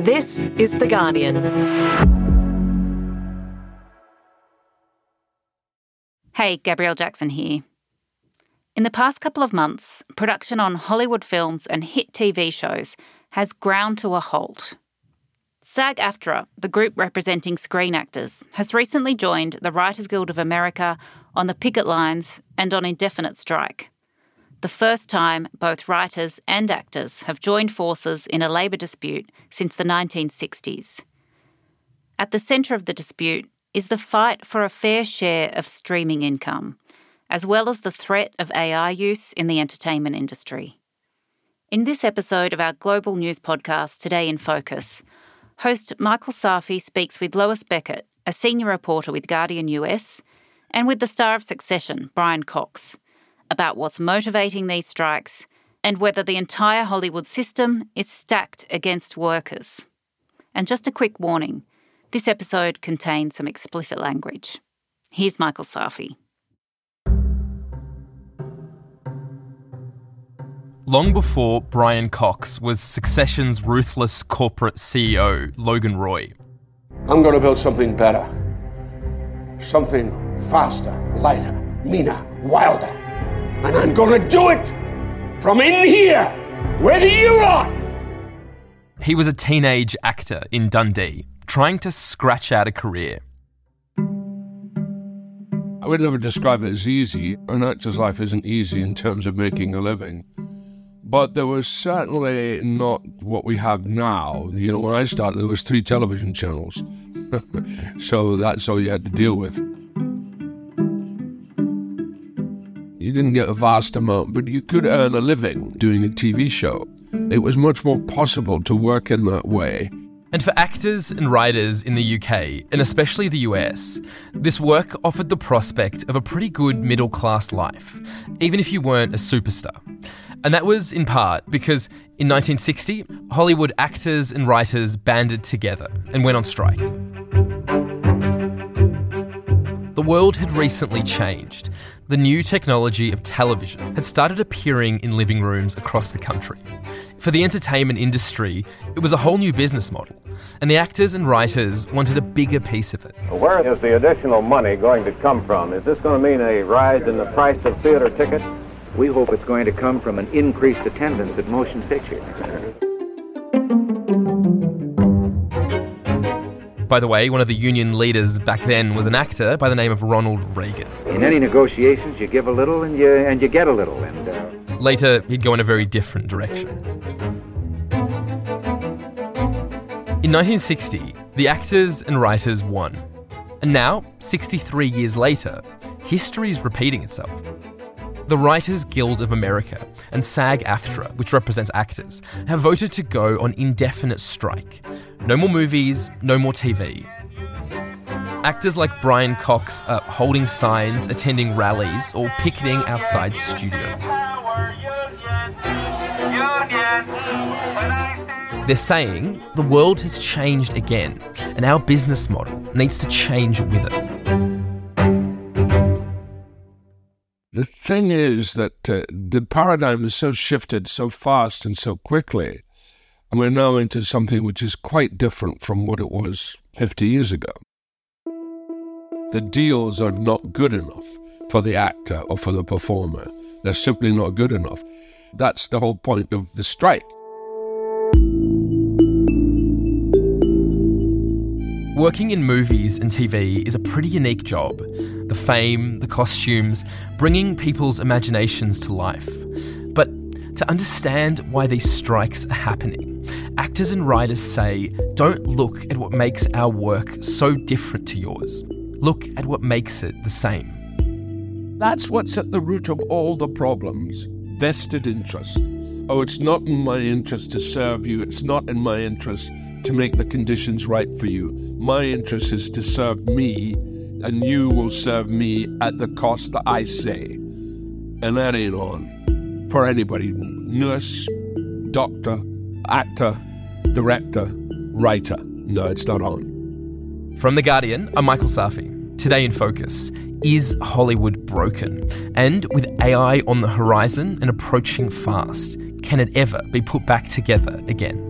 This is The Guardian. Hey, Gabrielle Jackson here. In the past couple of months, production on Hollywood films and hit TV shows has ground to a halt. SAG AFTRA, the group representing screen actors, has recently joined the Writers Guild of America on the picket lines and on indefinite strike. The first time both writers and actors have joined forces in a labour dispute since the 1960s. At the centre of the dispute is the fight for a fair share of streaming income, as well as the threat of AI use in the entertainment industry. In this episode of our global news podcast, Today in Focus, host Michael Safi speaks with Lois Beckett, a senior reporter with Guardian US, and with the star of Succession, Brian Cox, about what's motivating these strikes and whether the entire Hollywood system is stacked against workers. And just a quick warning this episode contains some explicit language. Here's Michael Safi. Long before Brian Cox was Succession's ruthless corporate CEO, Logan Roy. I'm going to build something better. Something faster, lighter, meaner, wilder. And I'm going to do it from in here, where you are. He was a teenage actor in Dundee, trying to scratch out a career. I would never describe it as easy. An actor's life isn't easy in terms of making a living but there was certainly not what we have now. You know, when I started, there was three television channels, so that's all you had to deal with. You didn't get a vast amount, but you could mm-hmm. earn a living doing a TV show. It was much more possible to work in that way. And for actors and writers in the UK, and especially the US, this work offered the prospect of a pretty good middle class life, even if you weren't a superstar. And that was in part because in 1960, Hollywood actors and writers banded together and went on strike. The world had recently changed. The new technology of television had started appearing in living rooms across the country. For the entertainment industry, it was a whole new business model, and the actors and writers wanted a bigger piece of it. Where is the additional money going to come from? Is this going to mean a rise in the price of theater tickets? We hope it's going to come from an increased attendance at motion pictures. By the way, one of the union leaders back then was an actor by the name of Ronald Reagan. In any negotiations, you give a little and you and you get a little, and uh... later he'd go in a very different direction. In 1960, the actors and writers won. And now, 63 years later, history's repeating itself. The Writers Guild of America and SAG AFTRA, which represents actors, have voted to go on indefinite strike. No more movies, no more TV. Actors like Brian Cox are holding signs, attending rallies, or picketing outside studios. They're saying the world has changed again, and our business model needs to change with it. The thing is that uh, the paradigm is so shifted so fast and so quickly. And we're now into something which is quite different from what it was 50 years ago. The deals are not good enough for the actor or for the performer. They're simply not good enough. That's the whole point of the strike. Working in movies and TV is a pretty unique job. The fame, the costumes, bringing people's imaginations to life. But to understand why these strikes are happening, actors and writers say don't look at what makes our work so different to yours. Look at what makes it the same. That's what's at the root of all the problems vested interest. Oh, it's not in my interest to serve you, it's not in my interest to make the conditions right for you. My interest is to serve me, and you will serve me at the cost that I say. And that ain't on for anybody nurse, doctor, actor, director, writer. No, it's not on. From The Guardian, I'm Michael Safi. Today in Focus Is Hollywood broken? And with AI on the horizon and approaching fast, can it ever be put back together again?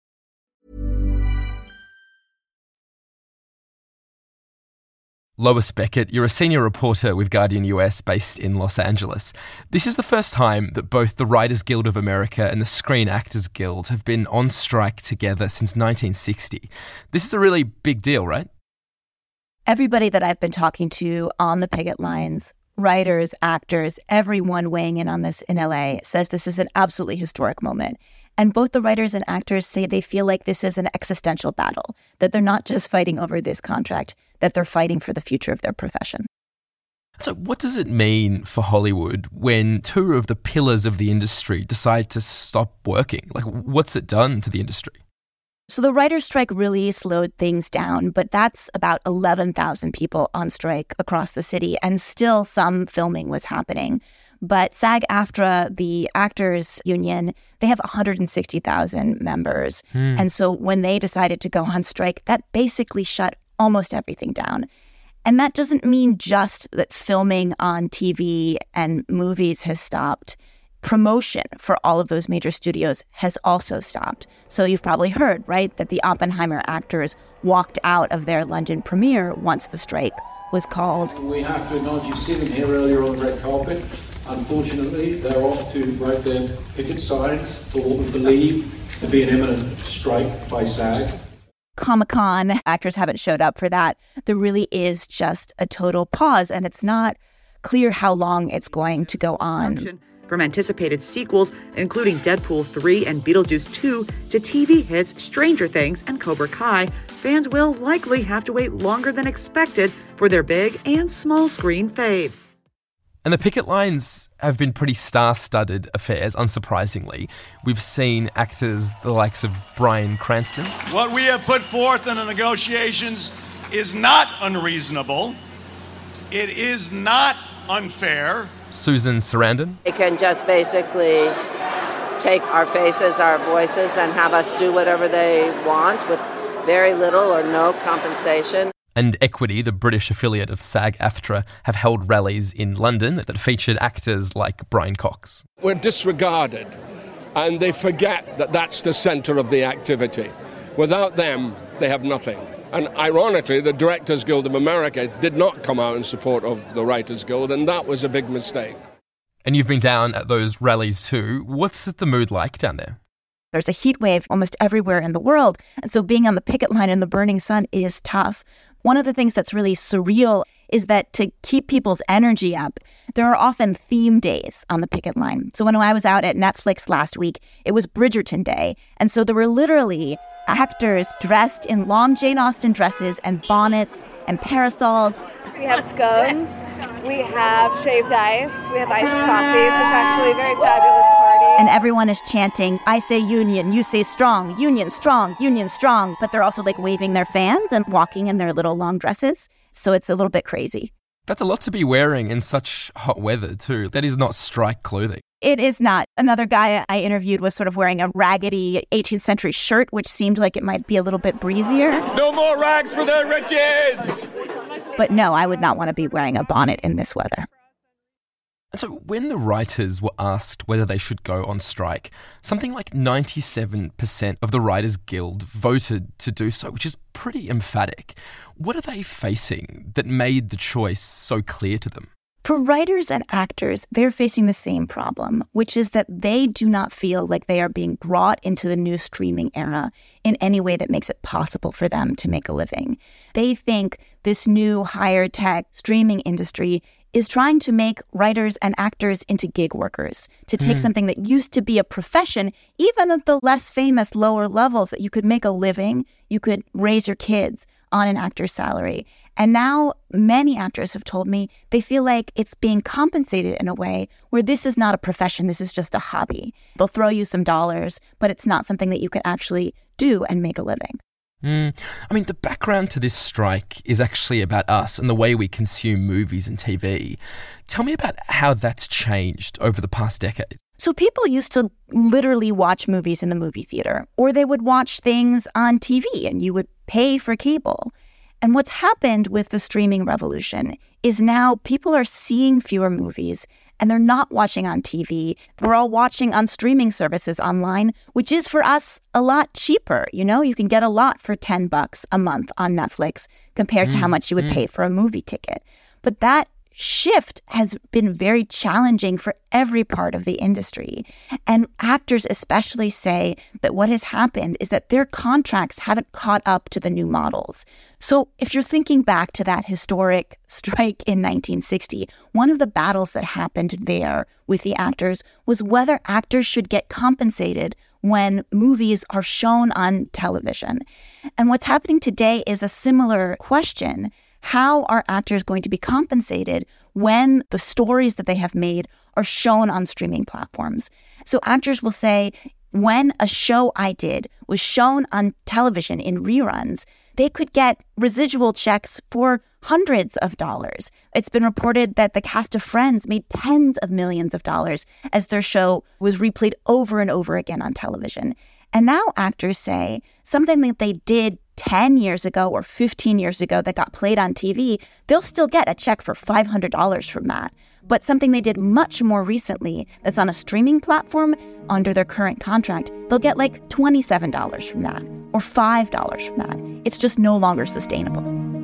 Lois Beckett, you're a senior reporter with Guardian US based in Los Angeles. This is the first time that both the Writers Guild of America and the Screen Actors Guild have been on strike together since 1960. This is a really big deal, right? Everybody that I've been talking to on the picket lines, writers, actors, everyone weighing in on this in LA says this is an absolutely historic moment. And both the writers and actors say they feel like this is an existential battle, that they're not just fighting over this contract, that they're fighting for the future of their profession. So, what does it mean for Hollywood when two of the pillars of the industry decide to stop working? Like, what's it done to the industry? So, the writer's strike really slowed things down, but that's about 11,000 people on strike across the city, and still some filming was happening. But SAG AFTRA, the actors union, they have 160,000 members. Hmm. And so when they decided to go on strike, that basically shut almost everything down. And that doesn't mean just that filming on TV and movies has stopped. Promotion for all of those major studios has also stopped. So you've probably heard, right, that the Oppenheimer actors walked out of their London premiere once the strike was called. We have to acknowledge you've seen them here earlier on the red carpet. Unfortunately, they're off to break their picket signs for what we believe to be an imminent strike by SAG. Comic Con, actors haven't showed up for that. There really is just a total pause, and it's not clear how long it's going to go on. From anticipated sequels, including Deadpool 3 and Beetlejuice 2, to TV hits Stranger Things and Cobra Kai, fans will likely have to wait longer than expected for their big and small screen faves. And the picket lines have been pretty star studded affairs, unsurprisingly. We've seen actors the likes of Bryan Cranston. What we have put forth in the negotiations is not unreasonable, it is not unfair. Susan Sarandon. They can just basically take our faces, our voices, and have us do whatever they want with very little or no compensation and Equity, the British affiliate of SAG AFTRA, have held rallies in London that featured actors like Brian Cox. We're disregarded, and they forget that that's the centre of the activity. Without them, they have nothing. And ironically, the Directors Guild of America did not come out in support of the Writers Guild, and that was a big mistake. And you've been down at those rallies too. What's the mood like down there? There's a heat wave almost everywhere in the world. And so being on the picket line in the burning sun is tough. One of the things that's really surreal is that to keep people's energy up, there are often theme days on the picket line. So when I was out at Netflix last week, it was Bridgerton Day. And so there were literally actors dressed in long Jane Austen dresses and bonnets and parasols. We have scones, we have shaved ice, we have iced coffee, so it's actually a very fabulous party. And everyone is chanting, I say union, you say strong, union strong, union strong. But they're also like waving their fans and walking in their little long dresses. So it's a little bit crazy. That's a lot to be wearing in such hot weather, too. That is not strike clothing. It is not. Another guy I interviewed was sort of wearing a raggedy 18th century shirt, which seemed like it might be a little bit breezier. No more rags for the riches! But no, I would not want to be wearing a bonnet in this weather. And so, when the writers were asked whether they should go on strike, something like 97% of the Writers Guild voted to do so, which is pretty emphatic. What are they facing that made the choice so clear to them? For writers and actors, they're facing the same problem, which is that they do not feel like they are being brought into the new streaming era in any way that makes it possible for them to make a living. They think this new higher tech streaming industry is trying to make writers and actors into gig workers, to take Hmm. something that used to be a profession, even at the less famous lower levels, that you could make a living, you could raise your kids on an actor's salary. And now many actors have told me they feel like it's being compensated in a way where this is not a profession, this is just a hobby. They'll throw you some dollars, but it's not something that you can actually do and make a living. Mm. I mean, the background to this strike is actually about us and the way we consume movies and TV. Tell me about how that's changed over the past decade. So people used to literally watch movies in the movie theater, or they would watch things on TV and you would pay for cable. And what's happened with the streaming revolution is now people are seeing fewer movies and they're not watching on TV. They're all watching on streaming services online, which is for us a lot cheaper. You know, you can get a lot for 10 bucks a month on Netflix compared to how Mm, much you would mm. pay for a movie ticket. But that shift has been very challenging for every part of the industry. And actors especially say that what has happened is that their contracts haven't caught up to the new models. So if you're thinking back to that historic strike in 1960, one of the battles that happened there with the actors was whether actors should get compensated when movies are shown on television. And what's happening today is a similar question how are actors going to be compensated when the stories that they have made are shown on streaming platforms? So actors will say, when a show I did was shown on television in reruns, they could get residual checks for hundreds of dollars. It's been reported that the cast of Friends made tens of millions of dollars as their show was replayed over and over again on television. And now actors say something that they did 10 years ago or 15 years ago that got played on TV, they'll still get a check for $500 from that. But something they did much more recently that's on a streaming platform under their current contract, they'll get like $27 from that or $5 from that. It's just no longer sustainable.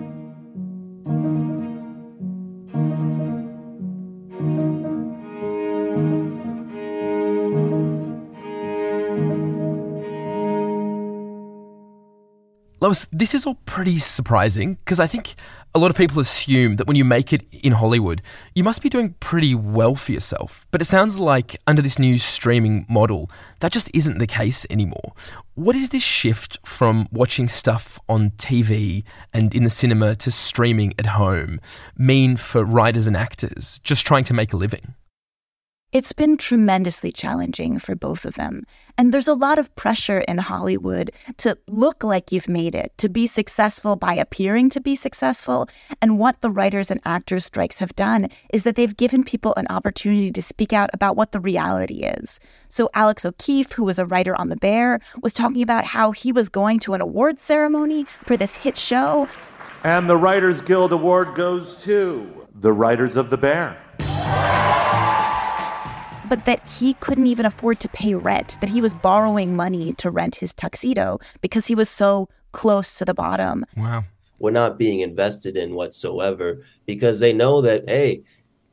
Lois, this is all pretty surprising because I think a lot of people assume that when you make it in Hollywood, you must be doing pretty well for yourself. But it sounds like under this new streaming model, that just isn't the case anymore. What is this shift from watching stuff on TV and in the cinema to streaming at home mean for writers and actors just trying to make a living? It's been tremendously challenging for both of them. And there's a lot of pressure in Hollywood to look like you've made it, to be successful by appearing to be successful. And what the writers and actors strikes have done is that they've given people an opportunity to speak out about what the reality is. So Alex O'Keefe, who was a writer on The Bear, was talking about how he was going to an awards ceremony for this hit show. And the Writers Guild Award goes to the writers of The Bear. But that he couldn't even afford to pay rent, that he was borrowing money to rent his tuxedo because he was so close to the bottom. Wow. We're not being invested in whatsoever because they know that, hey,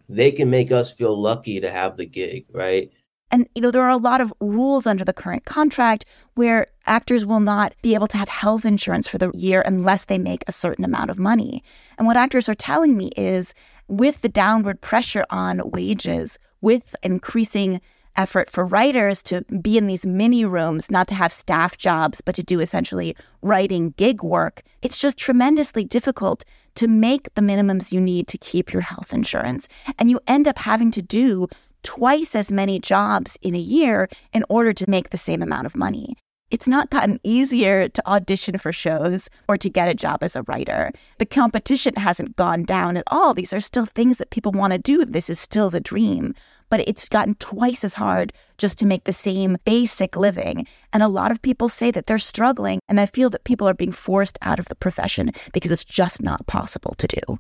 they can make us feel lucky to have the gig, right? And, you know, there are a lot of rules under the current contract where actors will not be able to have health insurance for the year unless they make a certain amount of money. And what actors are telling me is with the downward pressure on wages, with increasing effort for writers to be in these mini rooms, not to have staff jobs, but to do essentially writing gig work, it's just tremendously difficult to make the minimums you need to keep your health insurance. And you end up having to do twice as many jobs in a year in order to make the same amount of money. It's not gotten easier to audition for shows or to get a job as a writer. The competition hasn't gone down at all. These are still things that people want to do. This is still the dream. But it's gotten twice as hard just to make the same basic living. And a lot of people say that they're struggling, and I feel that people are being forced out of the profession because it's just not possible to do.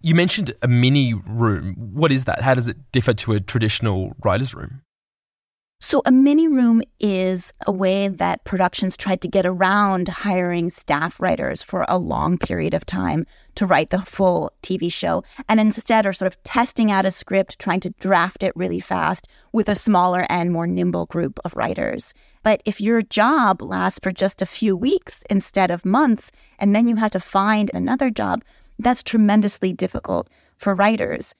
You mentioned a mini room. What is that? How does it differ to a traditional writer's room? So, a mini room is a way that productions tried to get around hiring staff writers for a long period of time to write the full TV show, and instead are sort of testing out a script, trying to draft it really fast with a smaller and more nimble group of writers. But if your job lasts for just a few weeks instead of months, and then you have to find another job, that's tremendously difficult for writers.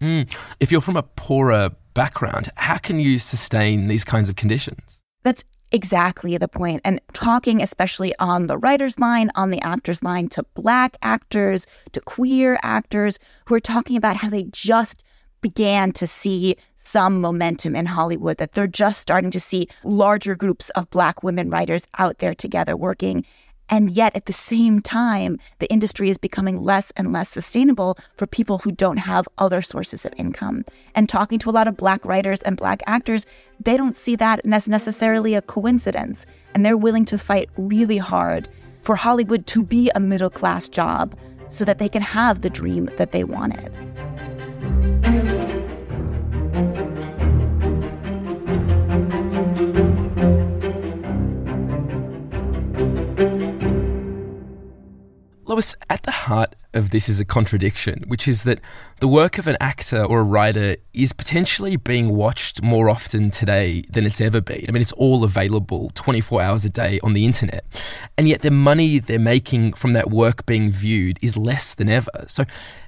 Mm. If you're from a poorer background, how can you sustain these kinds of conditions? That's exactly the point. And talking, especially on the writer's line, on the actor's line, to Black actors, to queer actors who are talking about how they just began to see some momentum in Hollywood, that they're just starting to see larger groups of Black women writers out there together working. And yet, at the same time, the industry is becoming less and less sustainable for people who don't have other sources of income. And talking to a lot of Black writers and Black actors, they don't see that as necessarily a coincidence. And they're willing to fight really hard for Hollywood to be a middle class job so that they can have the dream that they wanted. Lois, at the heart of this is a contradiction, which is that the work of an actor or a writer is potentially being watched more often today than it's ever been. I mean, it's all available 24 hours a day on the internet. And yet the money they're making from that work being viewed is less than ever. So,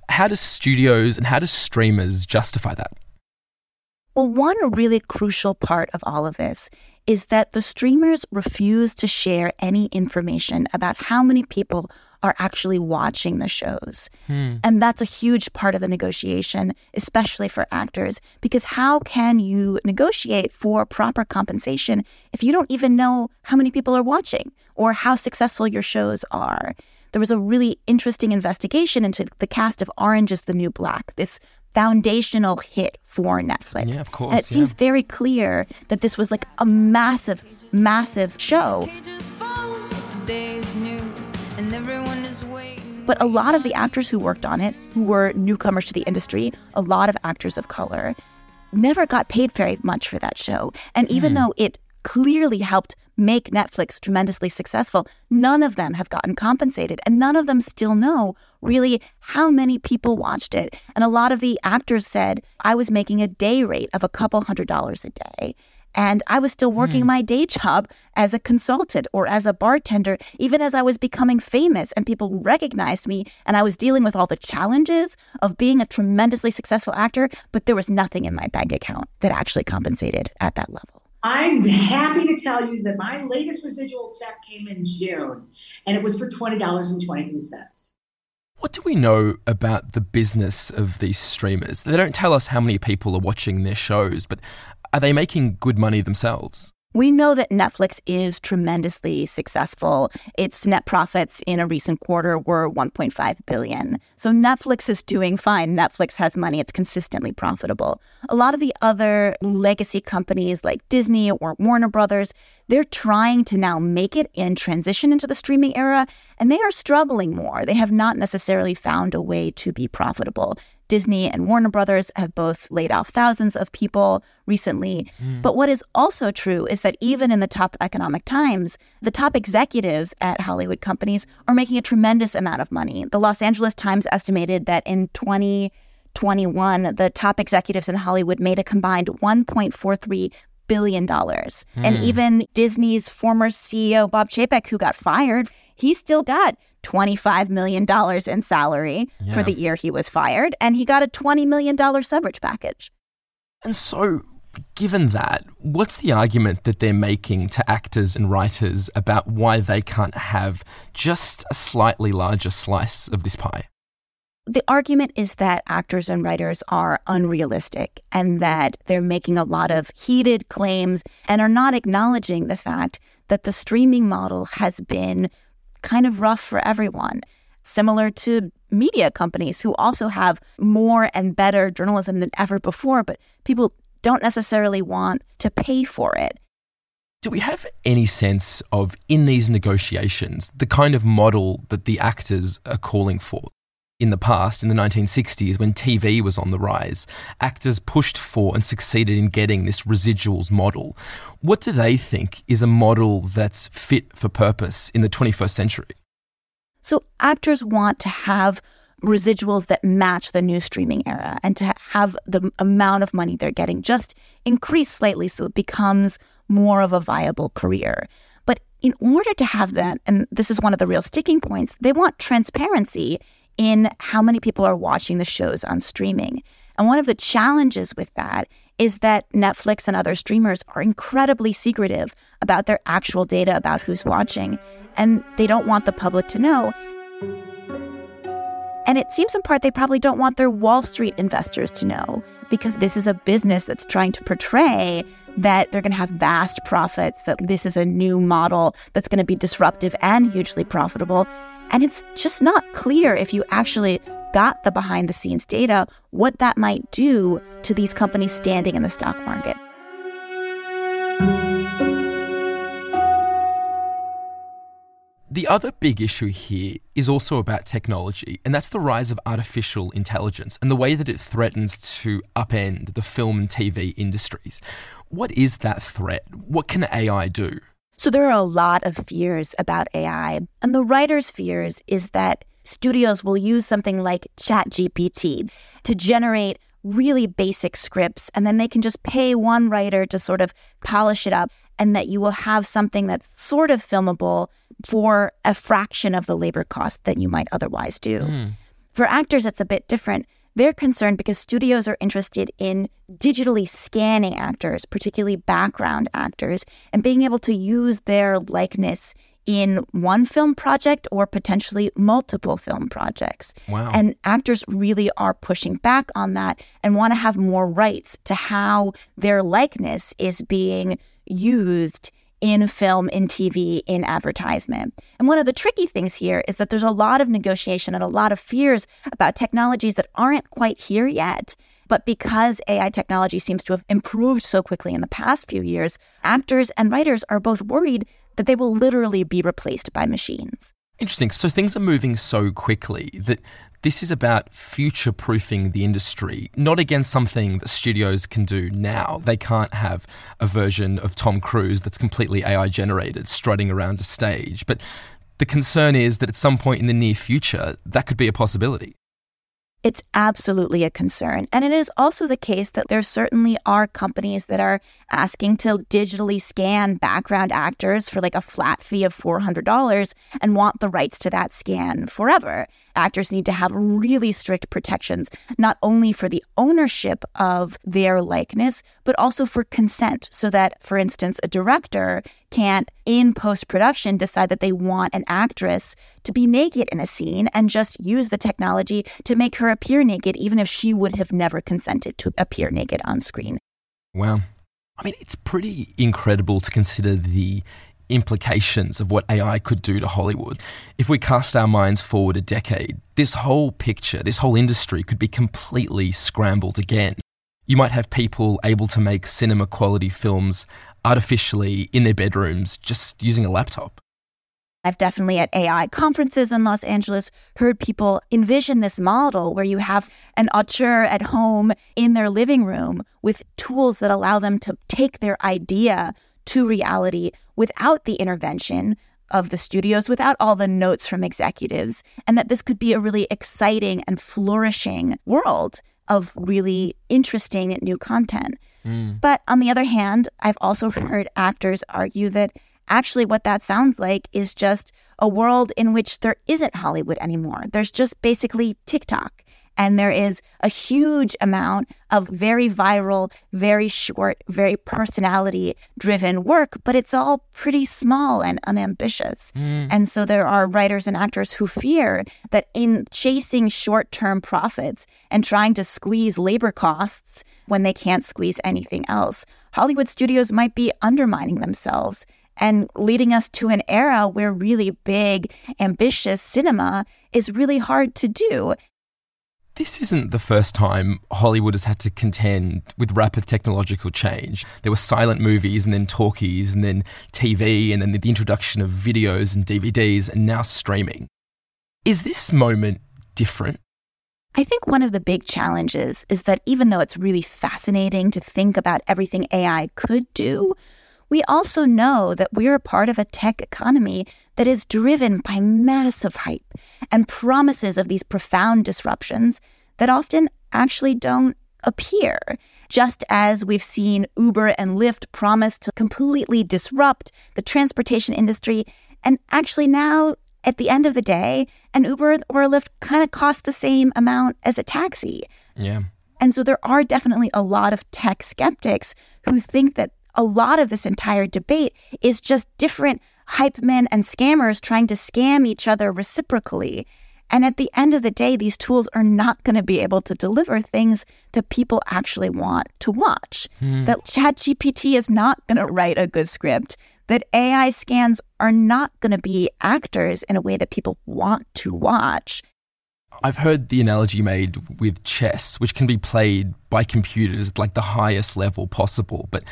how do studios and how do streamers justify that? Well, one really crucial part of all of this is that the streamers refuse to share any information about how many people are actually watching the shows. Hmm. And that's a huge part of the negotiation, especially for actors, because how can you negotiate for proper compensation if you don't even know how many people are watching or how successful your shows are? There was a really interesting investigation into the cast of Orange is the New Black, this foundational hit for Netflix. Yeah, of course. And it yeah. seems very clear that this was like a massive, massive show. But a lot of the actors who worked on it, who were newcomers to the industry, a lot of actors of color, never got paid very much for that show. And even mm. though it clearly helped make Netflix tremendously successful, none of them have gotten compensated. And none of them still know really how many people watched it. And a lot of the actors said, I was making a day rate of a couple hundred dollars a day. And I was still working mm. my day job as a consultant or as a bartender, even as I was becoming famous and people recognized me. And I was dealing with all the challenges of being a tremendously successful actor, but there was nothing in my bank account that actually compensated at that level. I'm happy to tell you that my latest residual check came in June, and it was for $20.23. What do we know about the business of these streamers? They don't tell us how many people are watching their shows, but are they making good money themselves? We know that Netflix is tremendously successful. Its net profits in a recent quarter were 1.5 billion. So Netflix is doing fine. Netflix has money. It's consistently profitable. A lot of the other legacy companies like Disney or Warner Brothers, they're trying to now make it and transition into the streaming era, and they are struggling more. They have not necessarily found a way to be profitable. Disney and Warner Brothers have both laid off thousands of people recently. Mm. But what is also true is that even in the top economic times, the top executives at Hollywood companies are making a tremendous amount of money. The Los Angeles Times estimated that in 2021, the top executives in Hollywood made a combined 1.43 billion dollars. Mm. And even Disney's former CEO Bob Chapek who got fired, he still got $25 million in salary yeah. for the year he was fired, and he got a $20 million severance package. And so, given that, what's the argument that they're making to actors and writers about why they can't have just a slightly larger slice of this pie? The argument is that actors and writers are unrealistic and that they're making a lot of heated claims and are not acknowledging the fact that the streaming model has been kind of rough for everyone. Similar to media companies who also have more and better journalism than ever before, but people don't necessarily want to pay for it. Do we have any sense of, in these negotiations, the kind of model that the actors are calling for? In the past, in the 1960s, when TV was on the rise, actors pushed for and succeeded in getting this residuals model. What do they think is a model that's fit for purpose in the 21st century? So, actors want to have residuals that match the new streaming era and to have the amount of money they're getting just increase slightly so it becomes more of a viable career. But in order to have that, and this is one of the real sticking points, they want transparency in how many people are watching the shows on streaming. And one of the challenges with that is that Netflix and other streamers are incredibly secretive about their actual data about who's watching, and they don't want the public to know. And it seems in part they probably don't want their Wall Street investors to know because this is a business that's trying to portray that they're going to have vast profits, that this is a new model that's going to be disruptive and hugely profitable. And it's just not clear if you actually got the behind the scenes data, what that might do to these companies standing in the stock market. The other big issue here is also about technology, and that's the rise of artificial intelligence and the way that it threatens to upend the film and TV industries. What is that threat? What can AI do? So, there are a lot of fears about AI, and the writer's fears is that studios will use something like ChatGPT to generate really basic scripts, and then they can just pay one writer to sort of polish it up, and that you will have something that's sort of filmable for a fraction of the labor cost that you might otherwise do. Mm. For actors, it's a bit different. They're concerned because studios are interested in digitally scanning actors, particularly background actors, and being able to use their likeness in one film project or potentially multiple film projects. Wow. And actors really are pushing back on that and want to have more rights to how their likeness is being used in film, in TV, in advertisement. And one of the tricky things here is that there's a lot of negotiation and a lot of fears about technologies that aren't quite here yet. But because AI technology seems to have improved so quickly in the past few years, actors and writers are both worried that they will literally be replaced by machines. Interesting. So things are moving so quickly that this is about future proofing the industry, not against something that studios can do now. They can't have a version of Tom Cruise that's completely AI generated strutting around a stage. But the concern is that at some point in the near future, that could be a possibility. It's absolutely a concern. And it is also the case that there certainly are companies that are asking to digitally scan background actors for like a flat fee of $400 and want the rights to that scan forever actors need to have really strict protections, not only for the ownership of their likeness, but also for consent. So that, for instance, a director can't, in post production, decide that they want an actress to be naked in a scene and just use the technology to make her appear naked, even if she would have never consented to appear naked on screen. Wow. I mean, it's pretty incredible to consider the implications of what AI could do to Hollywood. If we cast our minds forward a decade, this whole picture, this whole industry could be completely scrambled again. You might have people able to make cinema quality films artificially in their bedrooms just using a laptop. I've definitely at AI conferences in Los Angeles heard people envision this model where you have an auteur at home in their living room with tools that allow them to take their idea to reality without the intervention of the studios, without all the notes from executives, and that this could be a really exciting and flourishing world of really interesting new content. Mm. But on the other hand, I've also heard actors argue that actually what that sounds like is just a world in which there isn't Hollywood anymore. There's just basically TikTok and there is a huge amount of very viral, very short, very personality driven work, but it's all pretty small and unambitious. Mm. And so there are writers and actors who fear that in chasing short term profits and trying to squeeze labor costs when they can't squeeze anything else, Hollywood studios might be undermining themselves and leading us to an era where really big, ambitious cinema is really hard to do. This isn't the first time Hollywood has had to contend with rapid technological change. There were silent movies and then talkies and then TV and then the introduction of videos and DVDs and now streaming. Is this moment different? I think one of the big challenges is that even though it's really fascinating to think about everything AI could do, we also know that we're a part of a tech economy that is driven by massive hype and promises of these profound disruptions that often actually don't appear. Just as we've seen Uber and Lyft promise to completely disrupt the transportation industry, and actually now at the end of the day, an Uber or a Lyft kind of costs the same amount as a taxi. Yeah. And so there are definitely a lot of tech skeptics who think that a lot of this entire debate is just different hype men and scammers trying to scam each other reciprocally. And at the end of the day, these tools are not going to be able to deliver things that people actually want to watch. Hmm. That ChatGPT is not going to write a good script. That AI scans are not going to be actors in a way that people want to watch. I've heard the analogy made with chess, which can be played by computers at like the highest level possible. But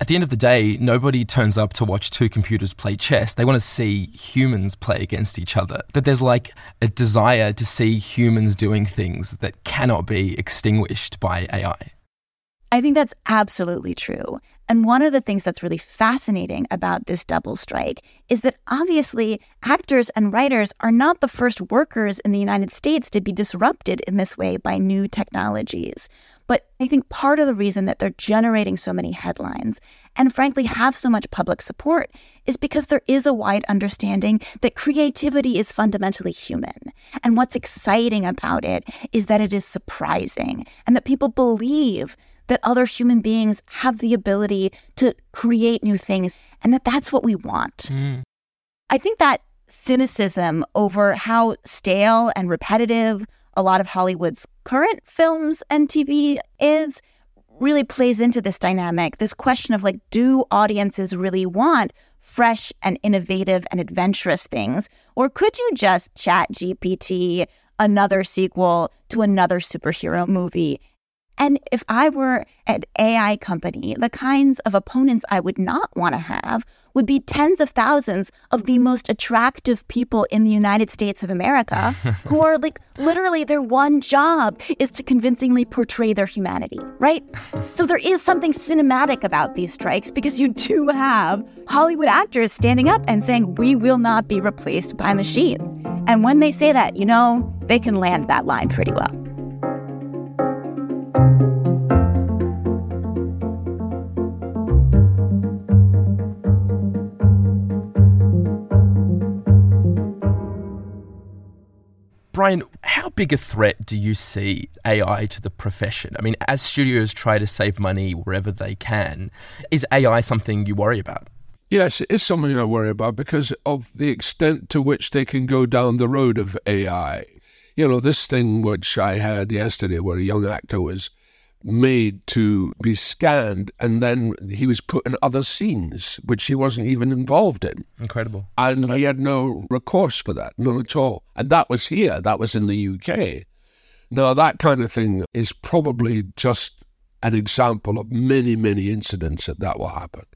at the end of the day, nobody turns up to watch two computers play chess. They want to see humans play against each other. That there's like a desire to see humans doing things that cannot be extinguished by AI. I think that's absolutely true. And one of the things that's really fascinating about this double strike is that obviously actors and writers are not the first workers in the United States to be disrupted in this way by new technologies. But I think part of the reason that they're generating so many headlines and frankly have so much public support is because there is a wide understanding that creativity is fundamentally human. And what's exciting about it is that it is surprising and that people believe that other human beings have the ability to create new things and that that's what we want. Mm. I think that cynicism over how stale and repetitive a lot of Hollywood's current films and TV is really plays into this dynamic. This question of like, do audiences really want fresh and innovative and adventurous things? Or could you just chat GPT another sequel to another superhero movie and if I were an AI company, the kinds of opponents I would not want to have would be tens of thousands of the most attractive people in the United States of America who are like literally their one job is to convincingly portray their humanity, right? So there is something cinematic about these strikes because you do have Hollywood actors standing up and saying, we will not be replaced by machines. And when they say that, you know, they can land that line pretty well. Brian, how big a threat do you see AI to the profession? I mean, as studios try to save money wherever they can, is AI something you worry about? Yes, it is something I worry about because of the extent to which they can go down the road of AI. You know, this thing which I had yesterday where a young actor was made to be scanned and then he was put in other scenes which he wasn't even involved in. Incredible. And he had no recourse for that, none at all. And that was here, that was in the UK. Now, that kind of thing is probably just an example of many, many incidents that that will happen.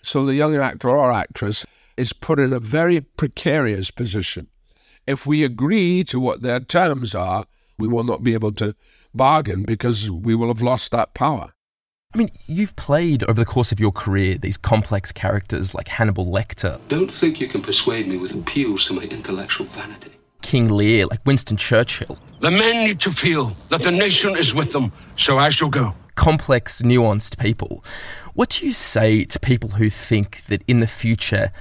So the young actor or actress is put in a very precarious position. If we agree to what their terms are, we will not be able to bargain because we will have lost that power. I mean, you've played over the course of your career these complex characters like Hannibal Lecter. Don't think you can persuade me with appeals to my intellectual vanity. King Lear, like Winston Churchill. The men need to feel that the nation is with them, so I shall go. Complex, nuanced people. What do you say to people who think that in the future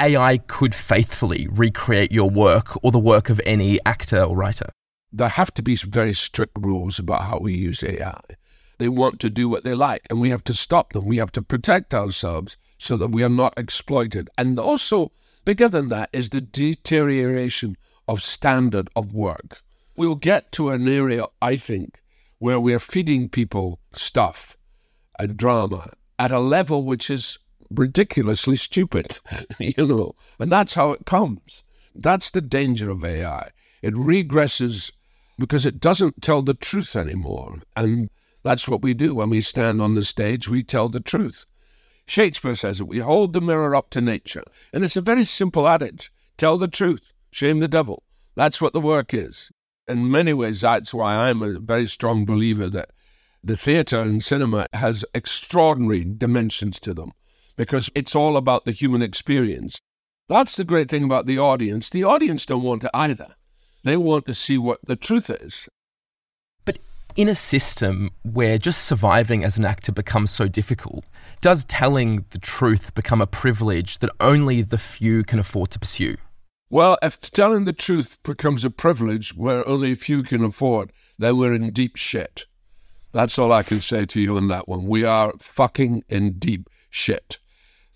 AI could faithfully recreate your work or the work of any actor or writer? there have to be very strict rules about how we use AI. They want to do what they like, and we have to stop them. We have to protect ourselves so that we are not exploited. And also, bigger than that is the deterioration of standard of work. We'll get to an area, I think, where we're feeding people stuff and drama at a level which is ridiculously stupid, you know, and that's how it comes. That's the danger of AI. It regresses because it doesn't tell the truth anymore. And that's what we do when we stand on the stage, we tell the truth. Shakespeare says it, we hold the mirror up to nature. And it's a very simple adage tell the truth, shame the devil. That's what the work is. In many ways, that's why I'm a very strong believer that the theatre and cinema has extraordinary dimensions to them because it's all about the human experience. That's the great thing about the audience. The audience don't want it either. They want to see what the truth is. But in a system where just surviving as an actor becomes so difficult, does telling the truth become a privilege that only the few can afford to pursue? Well, if telling the truth becomes a privilege where only a few can afford, then we're in deep shit. That's all I can say to you on that one. We are fucking in deep shit.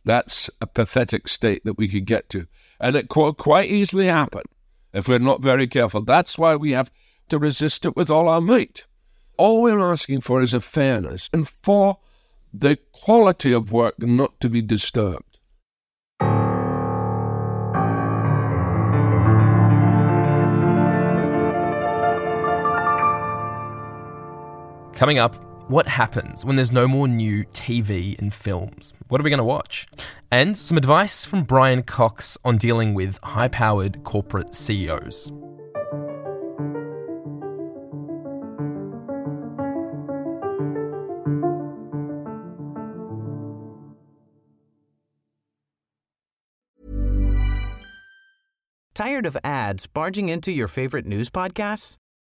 That's a pathetic state that we could get to. And it could quite easily happen if we're not very careful. That's why we have to resist it with all our might. All we're asking for is a fairness and for the quality of work not to be disturbed. Coming up, what happens when there's no more new TV and films? What are we going to watch? And some advice from Brian Cox on dealing with high powered corporate CEOs. Tired of ads barging into your favorite news podcasts?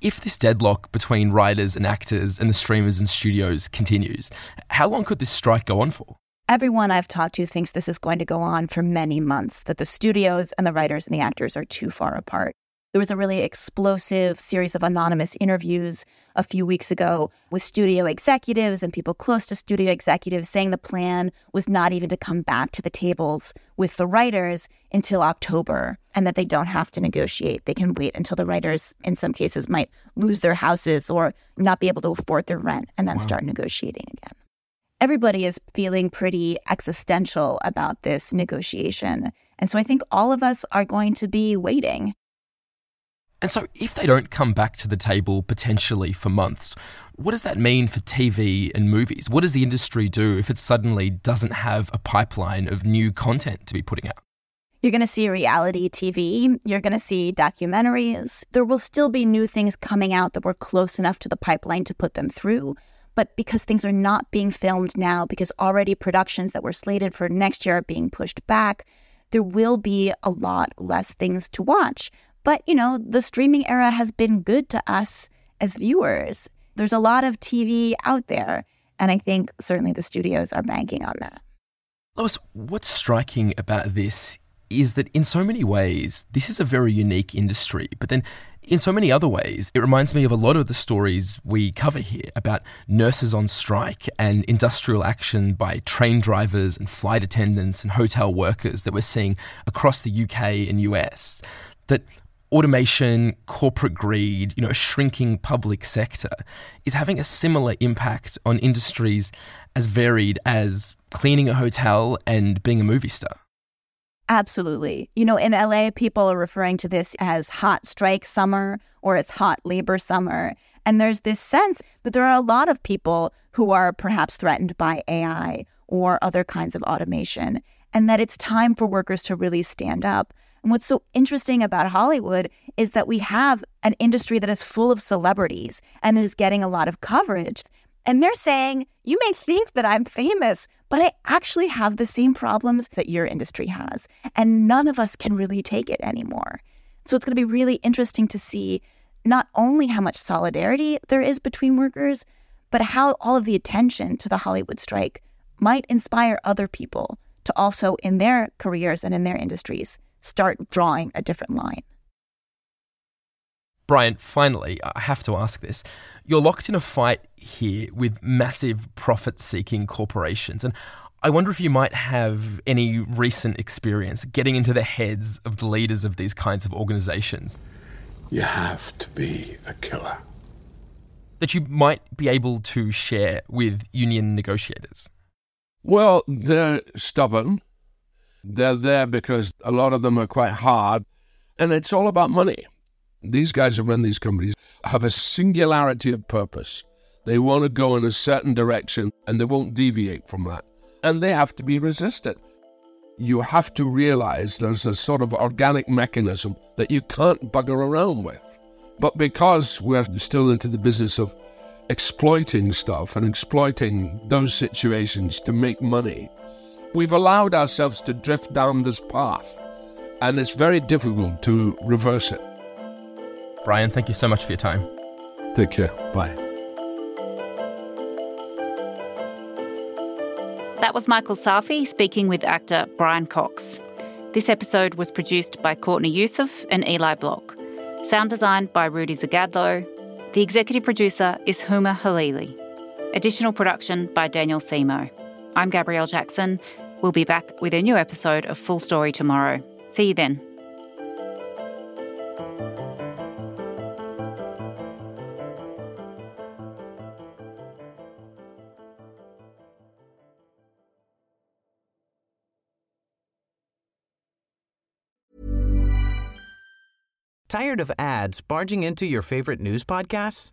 if this deadlock between writers and actors and the streamers and studios continues, how long could this strike go on for? Everyone I've talked to thinks this is going to go on for many months, that the studios and the writers and the actors are too far apart. There was a really explosive series of anonymous interviews a few weeks ago with studio executives and people close to studio executives saying the plan was not even to come back to the tables with the writers until October and that they don't have to negotiate. They can wait until the writers, in some cases, might lose their houses or not be able to afford their rent and then wow. start negotiating again. Everybody is feeling pretty existential about this negotiation. And so I think all of us are going to be waiting and so, if they don't come back to the table potentially for months, what does that mean for TV and movies? What does the industry do if it suddenly doesn't have a pipeline of new content to be putting out? You're going to see reality TV. You're going to see documentaries. There will still be new things coming out that were close enough to the pipeline to put them through. But because things are not being filmed now, because already productions that were slated for next year are being pushed back, there will be a lot less things to watch. But, you know, the streaming era has been good to us as viewers. There's a lot of TV out there. And I think certainly the studios are banking on that. Lois, what's striking about this is that in so many ways, this is a very unique industry. But then in so many other ways, it reminds me of a lot of the stories we cover here about nurses on strike and industrial action by train drivers and flight attendants and hotel workers that we're seeing across the UK and US. That automation, corporate greed, you know, a shrinking public sector is having a similar impact on industries as varied as cleaning a hotel and being a movie star. Absolutely. You know, in LA, people are referring to this as hot strike summer or as hot labor summer. And there's this sense that there are a lot of people who are perhaps threatened by AI or other kinds of automation, and that it's time for workers to really stand up. And what's so interesting about Hollywood is that we have an industry that is full of celebrities and is getting a lot of coverage. And they're saying, you may think that I'm famous, but I actually have the same problems that your industry has. And none of us can really take it anymore. So it's going to be really interesting to see not only how much solidarity there is between workers, but how all of the attention to the Hollywood strike might inspire other people to also, in their careers and in their industries, start drawing a different line. Brian, finally, I have to ask this. You're locked in a fight here with massive profit seeking corporations. And I wonder if you might have any recent experience getting into the heads of the leaders of these kinds of organizations. You have to be a killer. that you might be able to share with union negotiators? Well, they're stubborn. They're there because a lot of them are quite hard, and it's all about money. These guys who run these companies have a singularity of purpose. They want to go in a certain direction and they won't deviate from that. And they have to be resisted. You have to realize there's a sort of organic mechanism that you can't bugger around with. But because we're still into the business of exploiting stuff and exploiting those situations to make money, we've allowed ourselves to drift down this path. And it's very difficult to reverse it. Brian, thank you so much for your time. Take care. Bye. That was Michael Safi speaking with actor Brian Cox. This episode was produced by Courtney Yusuf and Eli Block. Sound designed by Rudi Zygadlo. The executive producer is Homa Khaleeli. Additional production by Daniel Semo. I'm Gabrielle Jackson. We'll be back with a new episode of Full Story tomorrow. See you then. Tired of ads barging into your favorite news podcasts?